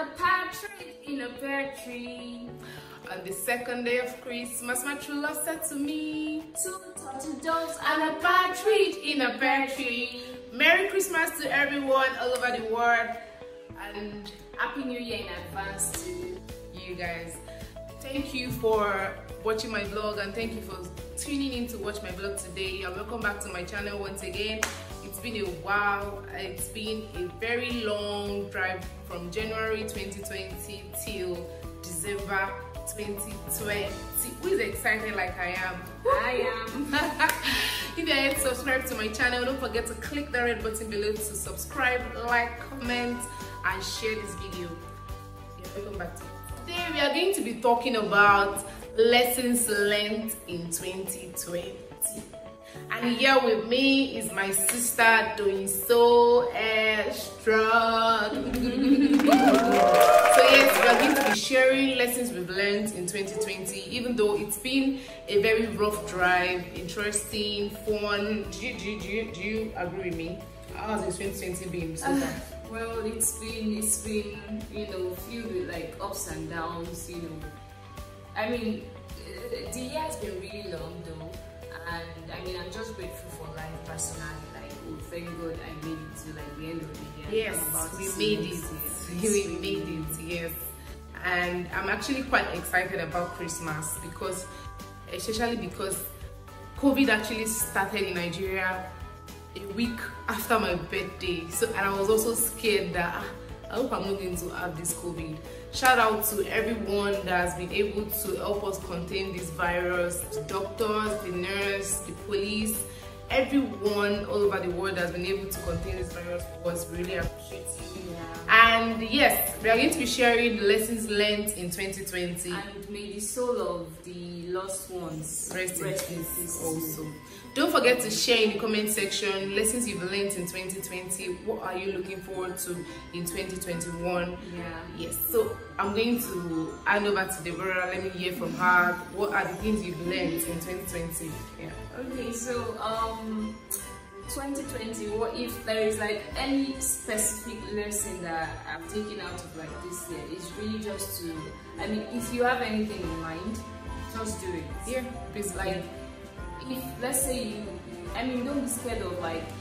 a partridge in a pear tree. On the second day of Christmas, my true love said to me, Two turtle doves and a partridge in a pear tree. Merry Christmas to everyone all over the world and Happy New Year in advance to you guys. Thank you for watching my vlog and thank you for tuning in to watch my vlog today. And welcome back to my channel once again. It's been a while. It's been a very long drive from January 2020 till December 2020. Who is excited like I am? I am. if you haven't subscribed to my channel, don't forget to click the red button below to subscribe, like, comment, and share this video. Yeah, welcome back to Today we are going to be talking about lessons learned in 2020. And here with me is my sister doing so extra. so yes, we are going to be sharing lessons we've learned in 2020, even though it's been a very rough drive, interesting, fun. Do you, do you, do you, do you agree with me? How has 2020 been so far? Well, it's been it's been you know filled with like ups and downs. You know, I mean, uh, the year has been really long though, and I mean I'm just grateful for life personally. Like, oh, thank God I made it to like the end of the year. Yes, I'm about to we made it. We made it, yes. And I'm actually quite excited about Christmas because, especially because COVID actually started in Nigeria a week after my birthday. So, and I was also scared that ah, I hope I'm not going to have this COVID. Shout out to everyone that has been able to help us contain this virus the doctors, the nurse, the police, everyone all over the world that has been able to contain this virus was really. Yeah. And yes, we are going to be sharing the lessons learned in 2020. And may the soul of the lost ones Rest in peace peace also. Don't forget to share in the comment section lessons you've learned in 2020. What are you looking forward to in 2021? Yeah. Yes, so I'm going to hand over to Deborah. Let me hear from her. What are the things you've learned in 2020? Yeah. Okay, so um 2020, what if there is like any specific lesson that I've taken out of like this year? It's really just to I mean if you have anything in mind, just do it. Yeah, basically. Like if let's say you I mean don't be scared of like